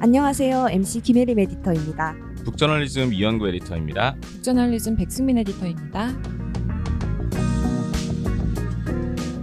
안녕하세요. MC 김혜림 에디터입니다. 북저널리즘 이현구 에디터입니다. 북저널리즘 백승민 에디터입니다.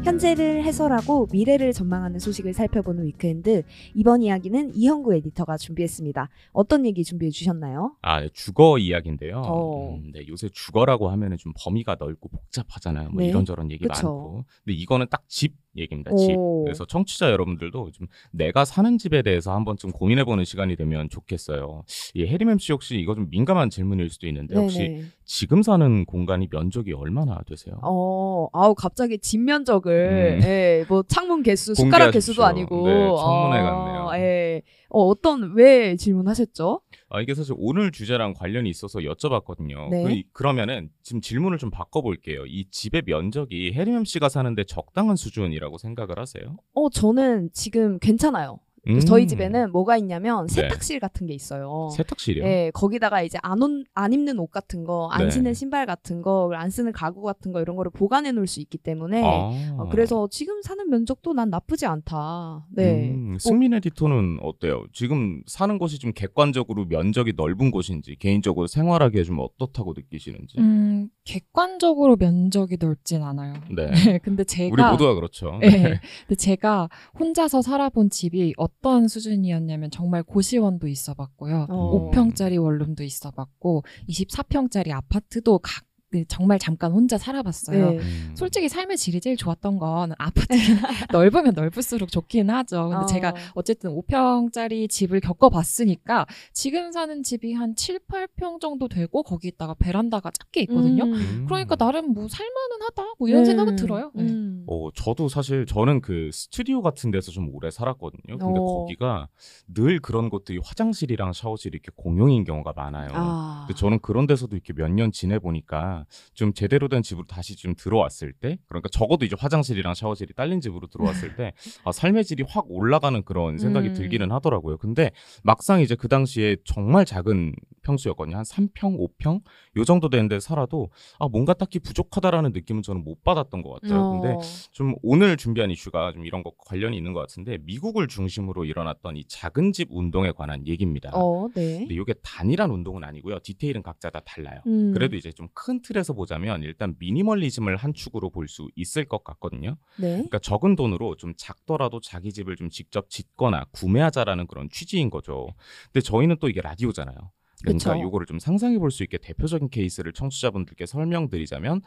현재를 해설하고 미래를 전망하는 소식을 살펴보는 위크엔드. 이번 이야기는 이현구 에디터가 준비했습니다. 어떤 얘기 준비해 주셨나요? 아, 네, 주거 이야기인데요. 어. 음, 네, 요새 주거라고 하면은 좀 범위가 넓고 복잡하잖아요. 뭐 네. 이런저런 얘기 그쵸. 많고. 근데 이거는 딱 집 얘기입니다. 집. 오. 그래서 청취자 여러분들도 좀 내가 사는 집에 대해서 한번 좀 고민해보는 시간이 되면 좋겠어요. 이 해림 MC 혹시 이거 좀 민감한 질문일 수도 있는데 혹시 네네. 지금 사는 공간이 면적이 얼마나 되세요? 어, 아우 갑자기 집 면적을 음. 예, 뭐 창문 개수, 숟가락 공개하십시오. 개수도 아니고 네, 청문회 어, 같네요. 예. 어, 어떤 왜 질문하셨죠? 아, 이게 사실 오늘 주제랑 관련이 있어서 여쭤봤거든요. 네. 그, 러면은 지금 질문을 좀 바꿔볼게요. 이 집의 면적이 해림 MC가 사는데 적당한 수준이라고 생각을 하세요? 어, 저는 지금 괜찮아요. 음. 저희 집에는 뭐가 있냐면 네. 세탁실 같은 게 있어요. 세탁실이요? 예, 거기다가 이제 안, 온, 안 입는 옷 같은 거, 안 네. 신는 신발 같은 거, 안 쓰는 가구 같은 거 이런 거를 보관해 놓을 수 있기 때문에 아. 어, 그래서 지금 사는 면적도 난 나쁘지 않다. 네. 음, 승민 에디터는 어때요? 지금 사는 곳이 좀 객관적으로 면적이 넓은 곳인지 개인적으로 생활하기에 좀 어떻다고 느끼시는지. 음, 객관적으로 면적이 넓진 않아요. 네. 근데 제가 우리 모두가 그렇죠. 네. 근데 제가 혼자서 살아본 집이 어떤 수준이었냐면 정말 고시원도 있어봤고요. 어. 5평짜리 원룸도 있어봤고 24평짜리 아파트도 각 네, 정말 잠깐 혼자 살아봤어요. 네. 음. 솔직히 삶의 질이 제일 좋았던 건 아파트 넓으면 넓을수록 좋긴 하죠. 근데 어. 제가 어쨌든 5평짜리 집을 겪어봤으니까 지금 사는 집이 한 7, 8평 정도 되고 거기다가 베란다가 작게 있거든요. 음. 그러니까 나름 뭐 살만은 하다 뭐 이런 네. 생각은 들어요. 네. 음. 어, 저도 사실 저는 그 스튜디오 같은 데서 좀 오래 살았거든요. 근데 어. 거기가 늘 그런 것들이 화장실이랑 샤워실이 이렇게 공용인 경우가 많아요. 아. 근데 저는 그런 데서도 이렇게 몇 년 지내보니까 좀 제대로 된 집으로 다시 좀 들어왔을 때, 그러니까 적어도 이제 화장실이랑 샤워실이 딸린 집으로 들어왔을 때, 아, 삶의 질이 확 올라가는 그런 생각이 음. 들기는 하더라고요. 근데 막상 이제 그 당시에 정말 작은 평수였거든요. 한 3평, 5평? 요 정도 되는데 살아도, 아, 뭔가 딱히 부족하다라는 느낌은 저는 못 받았던 것 같아요. 근데 어. 좀 오늘 준비한 이슈가 좀 이런 것과 관련이 있는 것 같은데 미국을 중심으로 일어났던 이 작은 집 운동에 관한 얘기입니다. 어, 네. 근데 이게 단일한 운동은 아니고요. 디테일은 각자 다 달라요. 음. 그래도 이제 좀 큰 틀에서 보자면 일단 미니멀리즘을 한 축으로 볼 수 있을 것 같거든요. 네. 그러니까 적은 돈으로 좀 작더라도 자기 집을 좀 직접 짓거나 구매하자라는 그런 취지인 거죠. 근데 저희는 또 이게 라디오잖아요. 그러니까. 요거를 좀 상상해 볼 수 있게 대표적인 케이스를 청취자분들께 설명드리자면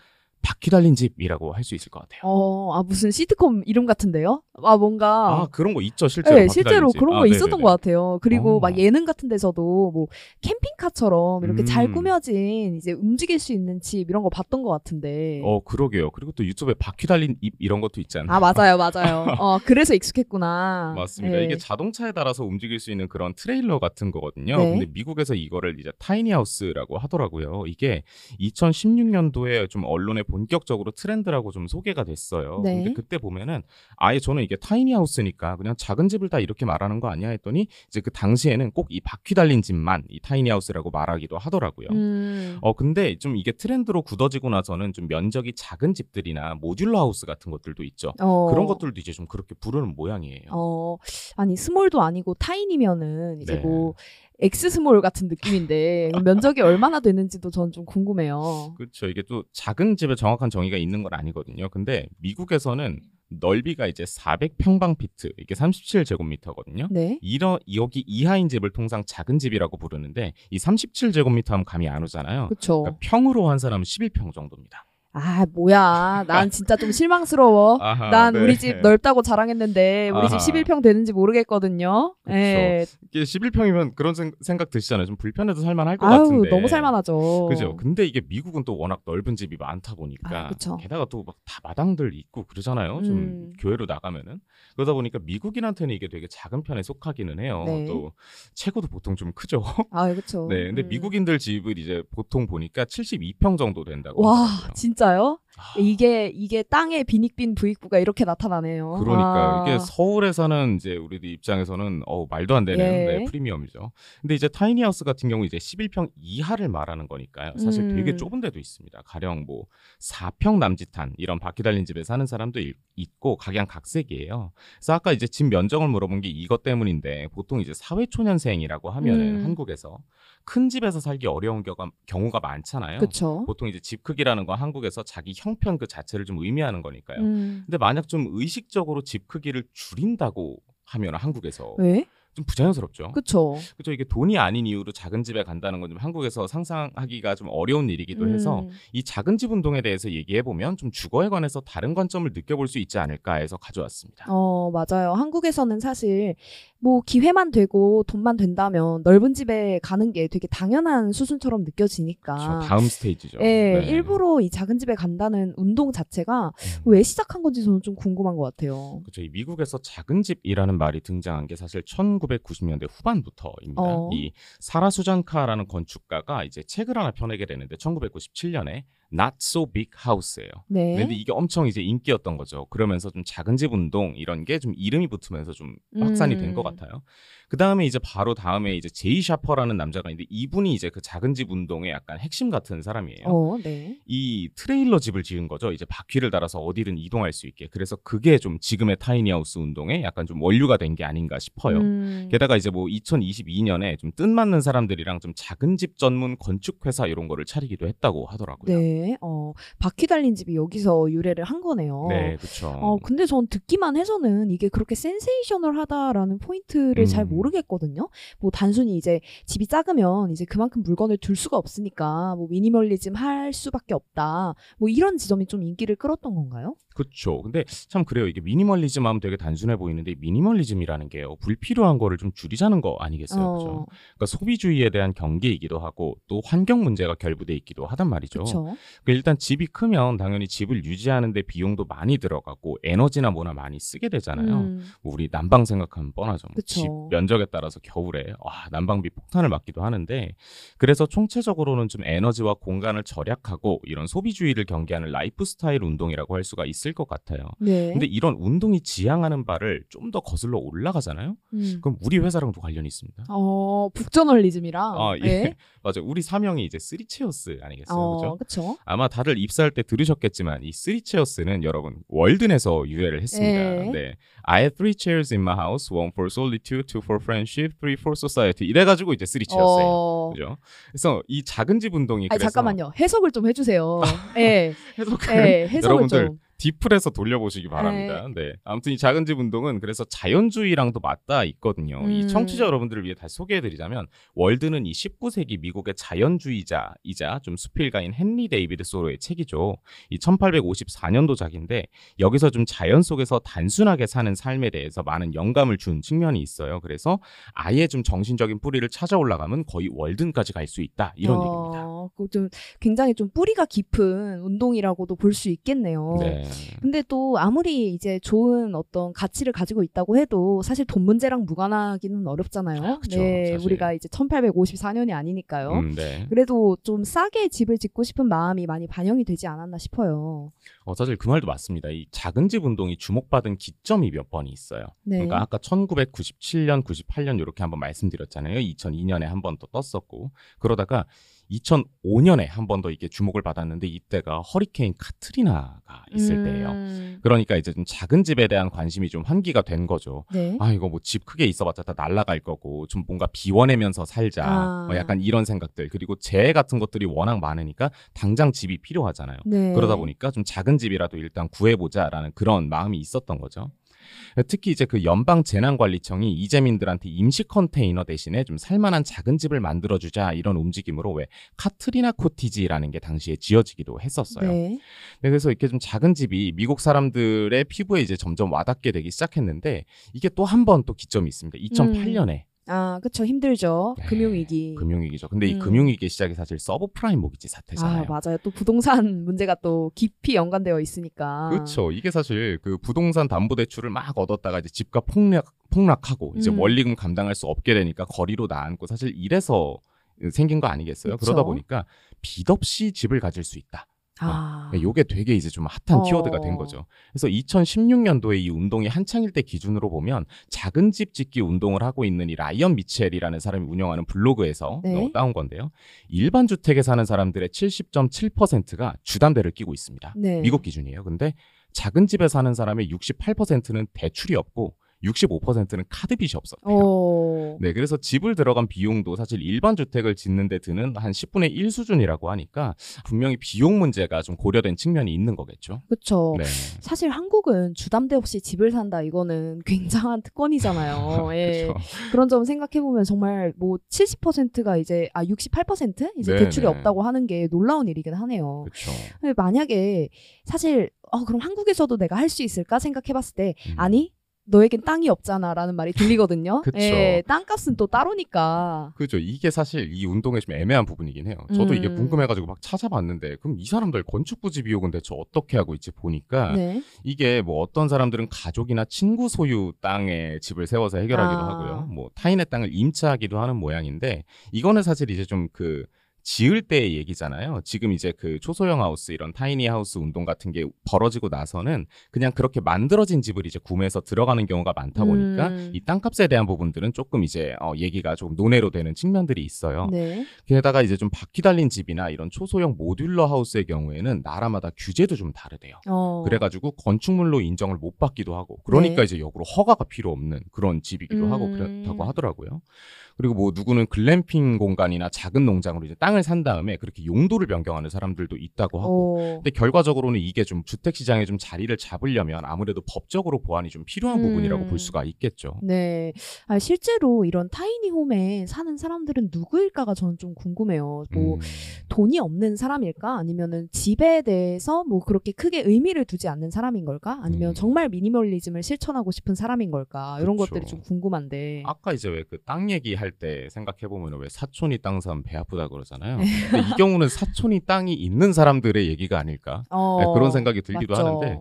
바퀴 달린 집이라고 할 수 있을 것 같아요. 어, 아 무슨 시트콤 이름 같은데요? 아 뭔가 아 그런 거 있죠 실제로. 네, 실제로. 그런 아, 거 있었던 네네네. 것 같아요. 그리고 어. 막 예능 같은 데서도 뭐 캠핑카처럼 이렇게 잘 음. 꾸며진 이제 움직일 수 있는 집 이런 거 봤던 것 같은데. 어 그러게요. 그리고 또 유튜브에 바퀴 달린 입 이런 것도 있잖아요. 아 맞아요, 맞아요. 어 그래서 익숙했구나. 맞습니다. 네. 이게 자동차에 따라서 움직일 수 있는 그런 트레일러 같은 거거든요. 네. 근데 미국에서 이거를 이제 tiny house라고 하더라고요. 이게 2016년도에 좀 언론에 본격적으로 트렌드라고 좀 소개가 됐어요. 네. 근데 그때 보면은 아예 저는 이게 tiny house니까 그냥 작은 집을 다 이렇게 말하는 거 아니야 했더니 이제 그 당시에는 꼭 이 바퀴 달린 집만 이 tiny house라고 말하기도 하더라고요. 음. 어 근데 좀 이게 트렌드로 굳어지고 나서는 좀 면적이 작은 집들이나 modular house 같은 것들도 있죠. 어. 그런 것들도 이제 좀 그렇게 부르는 모양이에요. 어 아니 small도 아니고 tiny면은 이제 네. 뭐 X small 같은 느낌인데 면적이 얼마나 되는지도 전 좀 궁금해요. 그렇죠. 이게 또 작은 집에 정확한 정의가 있는 건 아니거든요. 근데 미국에서는 넓이가 이제 400평방피트, 이게 37제곱미터거든요. 네. 이러 여기 이하인 집을 통상 작은 집이라고 부르는데 이 37제곱미터 하면 감이 안 오잖아요. 그렇죠. 그러니까 평으로 환산하면 11평 정도입니다. 아 뭐야 난 진짜 좀 실망스러워. 아하, 난 네. 우리 집 넓다고 자랑했는데 우리 집 아하. 11평 되는지 모르겠거든요. 그쵸. 예. 이게 11평이면 그런 생, 생각 드시잖아요. 좀 불편해도 살만할 것 아유 같은데. 너무 살만하죠. 그죠. 근데 이게 미국은 또 워낙 넓은 집이 많다 보니까 아. 게다가 또 막 다 마당들 있고 그러잖아요. 좀 음. 교회로 나가면은 그러다 보니까 미국인한테는 이게 되게 작은 편에 속하기는 해요. 네. 또 체구도 보통 좀 크죠. 아 그렇죠. 네, 근데 음. 미국인들 집을 이제 보통 보니까 72평 정도 된다고. 와 하더라고요. 진짜 요? 아, 이게 이게 땅의 빈익빈 부익부가 이렇게 나타나네요. 그러니까 아. 이게 서울에 사는 이제 우리들 입장에서는 어 말도 안 되는 예. 네, 프리미엄이죠. 근데 이제 tiny house 같은 경우 이제 11평 이하를 말하는 거니까요. 사실 음. 되게 좁은 데도 있습니다. 가령 뭐 4평 남짓한 이런 바퀴 달린 집에 사는 사람도 일- 있고 각양각색이에요. 그래서 아까 이제 집 면적을 물어본 게 이것 때문인데 보통 이제 사회초년생이라고 하면은 음. 한국에서 큰 집에서 살기 어려운 경우가, 경우가 많잖아요. 그렇죠. 보통 이제 집 크기라는 건 한국에서 자기 형편 그 자체를 좀 의미하는 거니까요. 음. 근데 만약 좀 의식적으로 집 크기를 줄인다고 하면 한국에서 왜? 좀 부자연스럽죠. 그렇죠. 그죠 이게 돈이 아닌 이유로 작은 집에 간다는 건 좀 한국에서 상상하기가 좀 어려운 일이기도 해서 음. 이 작은 집 운동에 대해서 얘기해 보면 좀 주거에 관해서 다른 관점을 느껴볼 수 있지 않을까 해서 가져왔습니다. 어, 맞아요. 한국에서는 사실 뭐 기회만 되고 돈만 된다면 넓은 집에 가는 게 되게 당연한 수순처럼 느껴지니까. 그렇죠. 다음 스테이지죠. 예, 네. 일부러 이 작은 집에 간다는 운동 자체가 음. 왜 시작한 건지 저는 좀 궁금한 것 같아요. 그렇죠. 이 미국에서 작은 집이라는 말이 등장한 게 사실 1990년대 후반부터입니다. 어. 이 사라 수잔카라는 건축가가 이제 책을 하나 펴내게 되는데 1997년에 Not So Big House예요. 네. 근데 이게 엄청 이제 인기였던 거죠. 그러면서 좀 작은 집 운동 이런 게 좀 이름이 붙으면서 좀 확산이 된것 음. 같아요. 그 다음에 이제 바로 다음에 이제 제이 샤퍼라는 남자가 있는데 이분이 이제 그 작은 집 운동의 약간 핵심 같은 사람이에요. 어, 네. 이 트레일러 집을 지은 거죠. 이제 바퀴를 달아서 어디든 이동할 수 있게. 그래서 그게 좀 지금의 tiny house 운동에 약간 좀 원류가 된 게 아닌가 싶어요. 음. 게다가 이제 뭐 2022년에 좀 뜻맞는 사람들이랑 좀 작은 집 전문 건축 회사 이런 거를 차리기도 했다고 하더라고요. 네. 어, 바퀴 달린 집이 여기서 유래를 한 거네요. 네, 그렇죠. 어, 근데 전 듣기만 해서는 이게 그렇게 센세이셔널하다라는 포인트를 음. 잘 모르겠거든요. 뭐 단순히 이제 집이 작으면 이제 그만큼 물건을 둘 수가 없으니까 뭐 미니멀리즘 할 수밖에 없다. 뭐 이런 지점이 좀 인기를 끌었던 건가요? 그렇죠. 근데 참 그래요. 이게 미니멀리즘 하면 되게 단순해 보이는데 미니멀리즘이라는 게요. 불필요한 거를 좀 줄이자는 거 아니겠어요. 그죠? 그러니까 소비주의에 대한 경계이기도 하고 또 환경 문제가 결부돼 있기도 하단 말이죠. 그렇죠. 그 일단 집이 크면 당연히 집을 유지하는데 비용도 많이 들어가고 에너지나 뭐나 많이 쓰게 되잖아요. 음, 뭐 우리 난방 생각하면 뻔하죠. 뭐 그쵸. 집 면적에 따라서 겨울에 와, 난방비 폭탄을 맞기도 하는데 그래서 총체적으로는 좀 에너지와 공간을 절약하고 이런 소비주의를 경계하는 라이프 스타일 운동이라고 할 수가 있을 것 같아요. 네. 근데 이런 운동이 지향하는 바를 좀 더 거슬러 올라가잖아요. 음. 그럼 우리 회사랑도 관련이 있습니다. 어, 북저널리즘이랑 아, 예. 네. 맞아요. 우리 사명이 이제 쓰리체어스 아니겠어요? 어, 그죠? 아마 다들 입사할 때 들으셨겠지만 이 쓰리체어스는 여러분 월든에서 유래를 했습니다. 예. 네. I have three chairs in my house, one for solitude, two for friendship, three for society. 이래 가지고 이제 쓰리체어스예요. 어. 그죠? 그래서 이 작은 집 운동이 아니 그래서 잠깐만요. 해석을 좀 해주세요. 예, 해석을 예, 해석을 여러분들 좀. DeepL에서 돌려보시기 바랍니다. 네. 아무튼 이 작은 집 운동은 그래서 자연주의랑도 맞닿아 있거든요. 이 음. 청취자 여러분들을 위해 다시 소개해드리자면 월든은 이 19세기 미국의 자연주의자이자 좀 수필가인 헨리 데이비드 소로의 책이죠. 이 1854년도작인데 여기서 좀 자연 속에서 단순하게 사는 삶에 대해서 많은 영감을 준 측면이 있어요. 그래서 아예 좀 정신적인 뿌리를 찾아 올라가면 거의 월든까지 갈 수 있다 이런 얘기입니다. 어, 그좀 굉장히 좀 뿌리가 깊은 운동이라고도 볼 수 있겠네요. 네. 근데 또 아무리 이제 좋은 어떤 가치를 가지고 있다고 해도 사실 돈 문제랑 무관하기는 어렵잖아요. 아, 그쵸, 네, 사실. 우리가 이제 1854년이 아니니까요. 음, 네. 그래도 좀 싸게 집을 짓고 싶은 마음이 많이 반영이 되지 않았나 싶어요. 어, 사실 그 말도 맞습니다. 이 작은 집 운동이 주목받은 기점이 몇 번이 있어요. 네. 그러니까 아까 1997년, 98년 이렇게 한번 말씀드렸잖아요. 2002년에 한번더 떴었고 그러다가 2005년에 한 번 더 이게 주목을 받았는데 이때가 허리케인 카트리나가 있을 때예요. 음, 그러니까 이제 좀 작은 집에 대한 관심이 좀 환기가 된 거죠. 네. 아 이거 뭐 집 크게 있어봤자 다 날라갈 거고 좀 뭔가 비워내면서 살자 아. 뭐 약간 이런 생각들 그리고 재해 같은 것들이 워낙 많으니까 당장 집이 필요하잖아요. 네. 그러다 보니까 좀 작은 집이라도 일단 구해보자라는 그런 마음이 있었던 거죠. 특히 이제 그 연방 재난관리청이 이재민들한테 임시 컨테이너 대신에 좀 살만한 작은 집을 만들어주자 이런 움직임으로 왜 카트리나 코티지라는 게 당시에 지어지기도 했었어요. 네. 네, 그래서 이렇게 좀 작은 집이 미국 사람들의 피부에 이제 점점 와닿게 되기 시작했는데 이게 또 한 번 또 기점이 있습니다. 2008년에 아, 그쵸. 힘들죠. 네, 금융위기. 금융위기죠. 근데 이 음. 금융위기의 시작이 사실 서브프라임 모기지 사태잖아요. 아, 맞아요. 또 부동산 문제가 또 깊이 연관되어 있으니까. 그렇죠. 이게 사실 그 부동산 담보 대출을 막 얻었다가 이제 집값 폭락 폭락하고 이제 음. 원리금 감당할 수 없게 되니까 거리로 나앉고 사실 이래서 생긴 거 아니겠어요? 그쵸. 그러다 보니까 빚 없이 집을 가질 수 있다. 아. 네, 요게 되게 이제 좀 핫한 어. 키워드가 된 거죠. 그래서 2016년도에 이 운동이 한창일 때 기준으로 보면 작은 집 짓기 운동을 하고 있는 이 라이언 미첼이라는 사람이 운영하는 블로그에서 네. 어, 따온 건데요. 일반 주택에 사는 사람들의 70.7%가 주담대를 끼고 있습니다. 네. 미국 기준이에요. 근데 작은 집에 사는 사람의 68%는 대출이 없고 65%는 카드 빚이 없었대요. 어. 네, 그래서 집을 들어간 비용도 사실 일반 주택을 짓는데 드는 한 10분의 1 수준이라고 하니까 분명히 비용 문제가 좀 고려된 측면이 있는 거겠죠. 그쵸. 네. 사실 한국은 주담대 없이 집을 산다 이거는 굉장한 특권이잖아요. 예. 그렇죠. 그런 점 생각해 보면 정말 뭐 70%가 이제 아 68% 이제 네, 대출이 네. 없다고 하는 게 놀라운 일이긴 하네요. 그렇죠. 만약에 사실 어 그럼 한국에서도 내가 할 수 있을까 생각해 봤을 때 음. 아니 너에겐 땅이 없잖아라는 말이 들리거든요. 그쵸. 예, 땅값은 또 따로니까. 그죠. 이게 사실 이 운동의 좀 애매한 부분이긴 해요. 저도 이게 음. 궁금해가지고 막 찾아봤는데, 그럼 이 사람들 건축 부지 비용은 대체 어떻게 하고 있지 보니까 네. 이게 뭐 어떤 사람들은 가족이나 친구 소유 땅에 집을 세워서 해결하기도 아. 하고요. 뭐 타인의 땅을 임차하기도 하는 모양인데 이거는 사실 이제 좀그 지을 때의 얘기잖아요. 지금 이제 그 초소형 하우스 이런 타이니 하우스 운동 같은 게 벌어지고 나서는 그냥 그렇게 만들어진 집을 이제 구매해서 들어가는 경우가 많다 보니까 음. 이 땅값에 대한 부분들은 조금 이제 어, 얘기가 조금 논외로 되는 측면들이 있어요. 네. 게다가 이제 좀 바퀴 달린 집이나 이런 초소형 모듈러 하우스의 경우에는 나라마다 규제도 좀 다르대요. 어. 그래가지고 건축물로 인정을 못 받기도 하고 그러니까 네. 이제 역으로 허가가 필요 없는 그런 집이기도 하고 음. 그렇다고 하더라고요. 그리고 뭐 누구는 글램핑 공간이나 작은 농장으로 이제 땅을 산 다음에 그렇게 용도를 변경하는 사람들도 있다고 하고. 어. 근데 결과적으로는 이게 좀 주택 시장에 좀 자리를 잡으려면 아무래도 법적으로 보완이 좀 필요한 음. 부분이라고 볼 수가 있겠죠. 네. 아, 실제로 이런 타이니 홈에 사는 사람들은 누구일까가 저는 좀 궁금해요. 뭐 음. 돈이 없는 사람일까? 아니면은 집에 대해서 뭐 그렇게 크게 의미를 두지 않는 사람인 걸까? 아니면 음. 정말 미니멀리즘을 실천하고 싶은 사람인 걸까? 이런. 것들이 좀 궁금한데. 아까 이제 왜 그 땅 얘기할 때 생각해 보면 왜 사촌이 땅 사면 배 아프다 그러잖아요. 네. 근데 이 경우는 사촌이 땅이 있는 사람들의 얘기가 아닐까 어, 네, 그런 생각이 들기도 맞죠. 하는데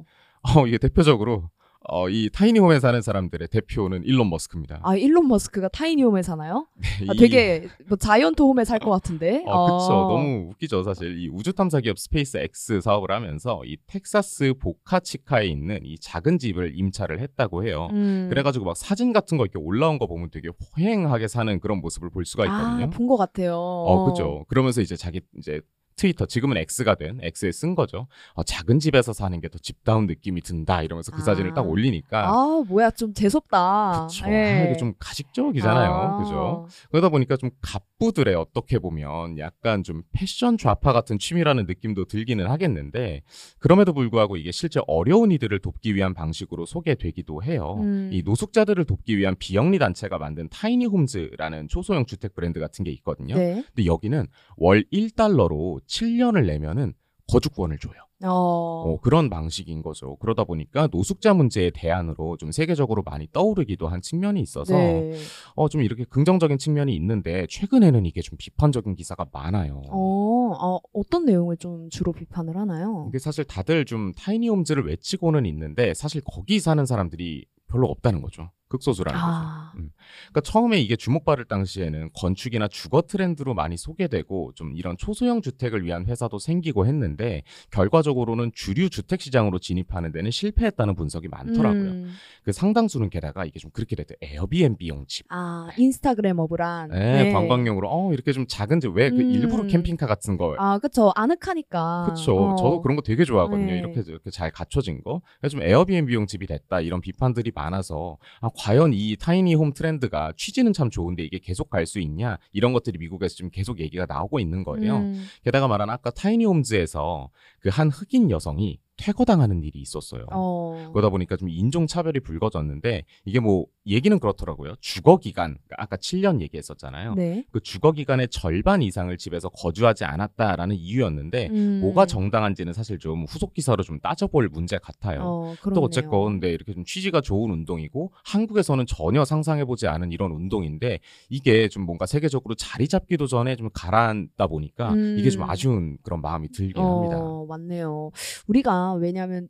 어, 이게 대표적으로 어, 이 tiny home에 사는 사람들의 대표는 일론 머스크입니다. 아, 일론 머스크가 tiny home에 사나요? 아, 이- 되게 뭐 giant home에 살 것 같은데. 어, 그쵸. 어. 너무 웃기죠, 사실. 이 우주 탐사 기업 스페이스 X 사업을 하면서 이 텍사스 보카치카에 있는 이 작은 집을 임차를 했다고 해요. 음. 그래가지고 막 사진 같은 거 이렇게 올라온 거 보면 되게 호행하게 사는 그런 모습을 볼 수가 있거든요. 아, 본 것 같아요. 어, 그죠. 그러면서 이제 자기 이제 트위터 지금은 X가 된 X에 쓴 거죠. 어, 작은 집에서 사는 게 더 집다운 느낌이 든다 이러면서 그 아. 사진을 딱 올리니까 아, 뭐야, 좀 재수없다. 그쵸. 예. 아, 이게 좀 가식적이잖아요. 아. 그죠? 그러다 보니까 좀 갑부들의 어떻게 보면 약간 좀 패션 좌파 같은 취미라는 느낌도 들기는 하겠는데 그럼에도 불구하고 이게 실제 어려운 이들을 돕기 위한 방식으로 소개되기도 해요. 음. 이 노숙자들을 돕기 위한 비영리 단체가 만든 타이니 홈즈라는 초소형 주택 브랜드 같은 게 있거든요. 네. 근데 여기는 월 1달러로 7년을 내면은 거주권을 줘요. 어. 어, 그런 방식인 거죠. 그러다 보니까 노숙자 문제의 대안으로 좀 세계적으로 많이 떠오르기도 한 측면이 있어서 네. 어, 좀 이렇게 긍정적인 측면이 있는데 최근에는 이게 좀 비판적인 기사가 많아요. 어, 어, 어떤 내용을 좀 주로 비판을 하나요? 이게 사실 다들 좀 타이니홈즈를 외치고는 있는데 사실 거기 사는 사람들이 별로 없다는 거죠. 극소수라는 거죠. 아, 그러니까 처음에 이게 주목받을 당시에는 건축이나 주거 트렌드로 많이 소개되고 좀 이런 초소형 주택을 위한 회사도 생기고 했는데 결과적으로는 주류 주택 시장으로 진입하는 데는 실패했다는 분석이 많더라고요. 음. 그 상당수는 게다가 이게 좀 그렇게 됐대. 에어비앤비용 집. 아, 인스타그래머블한. 네, 관광용으로 어 이렇게 좀 작은 집왜그 음. 일부러 캠핑카 같은 걸 아, 그쵸. 아늑하니까. 그쵸. 어. 저도 그런 거 되게 좋아하거든요. 네. 이렇게 이렇게 잘 갖춰진 거. 그래서 좀 에어비앤비용 집이 됐다 이런 비판들이 많아서 아 과연 이 타이니 홈 트렌드가 취지는 참 좋은데 이게 계속 갈 수 있냐 이런 것들이 미국에서 지금 계속 얘기가 나오고 있는 거예요. 음. 게다가 말한 아까 타이니 홈즈에서 그 한 흑인 여성이 퇴거당하는 일이 있었어요. 어. 그러다 보니까 좀 인종차별이 불거졌는데 이게 뭐 얘기는 그렇더라고요. 주거 기간 그러니까 아까 7년 얘기했었잖아요. 네. 그 주거 기간의 절반 이상을 집에서 거주하지 않았다라는 이유였는데 음. 뭐가 정당한지는 사실 좀 후속 기사로 좀 따져볼 문제 같아요. 어, 또. 어쨌건 네, 이렇게 좀 취지가 좋은 운동이고 한국에서는 전혀 상상해보지 않은 이런 운동인데 이게 좀 뭔가 세계적으로 자리 잡기도 전에 좀 가라앉다 보니까 음. 이게 좀 아쉬운 그런 마음이 들긴 합니다. 어, 맞네요. 우리가 왜냐하면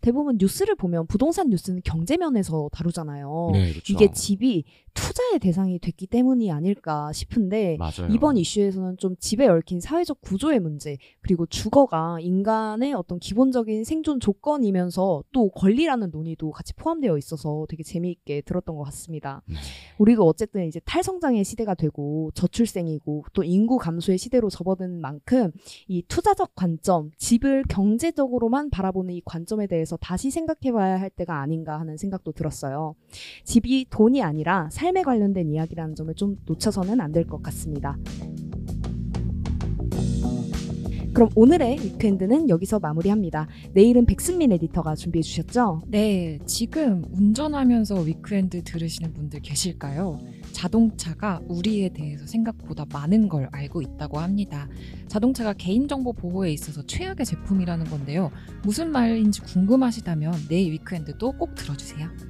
대부분 뉴스를 보면 부동산 뉴스는 경제면에서 다루잖아요. 네, 그렇죠. 이게 집이 투자의 대상이 됐기 때문이 아닐까 싶은데 맞아요. 이번 이슈에서는 좀 집에 얽힌 사회적 구조의 문제 그리고 주거가 인간의 어떤 기본적인 생존 조건이면서 또 권리라는 논의도 같이 포함되어 있어서 되게 재미있게 들었던 것 같습니다. 네. 우리도 어쨌든 이제 탈성장의 시대가 되고 저출생이고 또 인구 감소의 시대로 접어든 만큼 이 투자적 관점, 집을 경제적으로만 바라보는 이 관점에 대해서 다시 생각해 봐야 할 때가 아닌가 하는 생각도 들었어요. 집이 돈이 아니라 삶에 관련된 이야기라는 점을 좀 놓쳐서는 안 될 것 같습니다. 그럼 오늘의 위크엔드는 여기서 마무리합니다. 내일은 백승민 에디터가 준비해 주셨죠? 네, 지금 운전하면서 위크엔드 들으시는 분들 계실까요? 자동차가 우리에 대해서 생각보다 많은 걸 알고 있다고 합니다. 자동차가 개인정보 보호에 있어서 최악의 제품이라는 건데요. 무슨 말인지 궁금하시다면 내일 위크엔드도 꼭 들어주세요.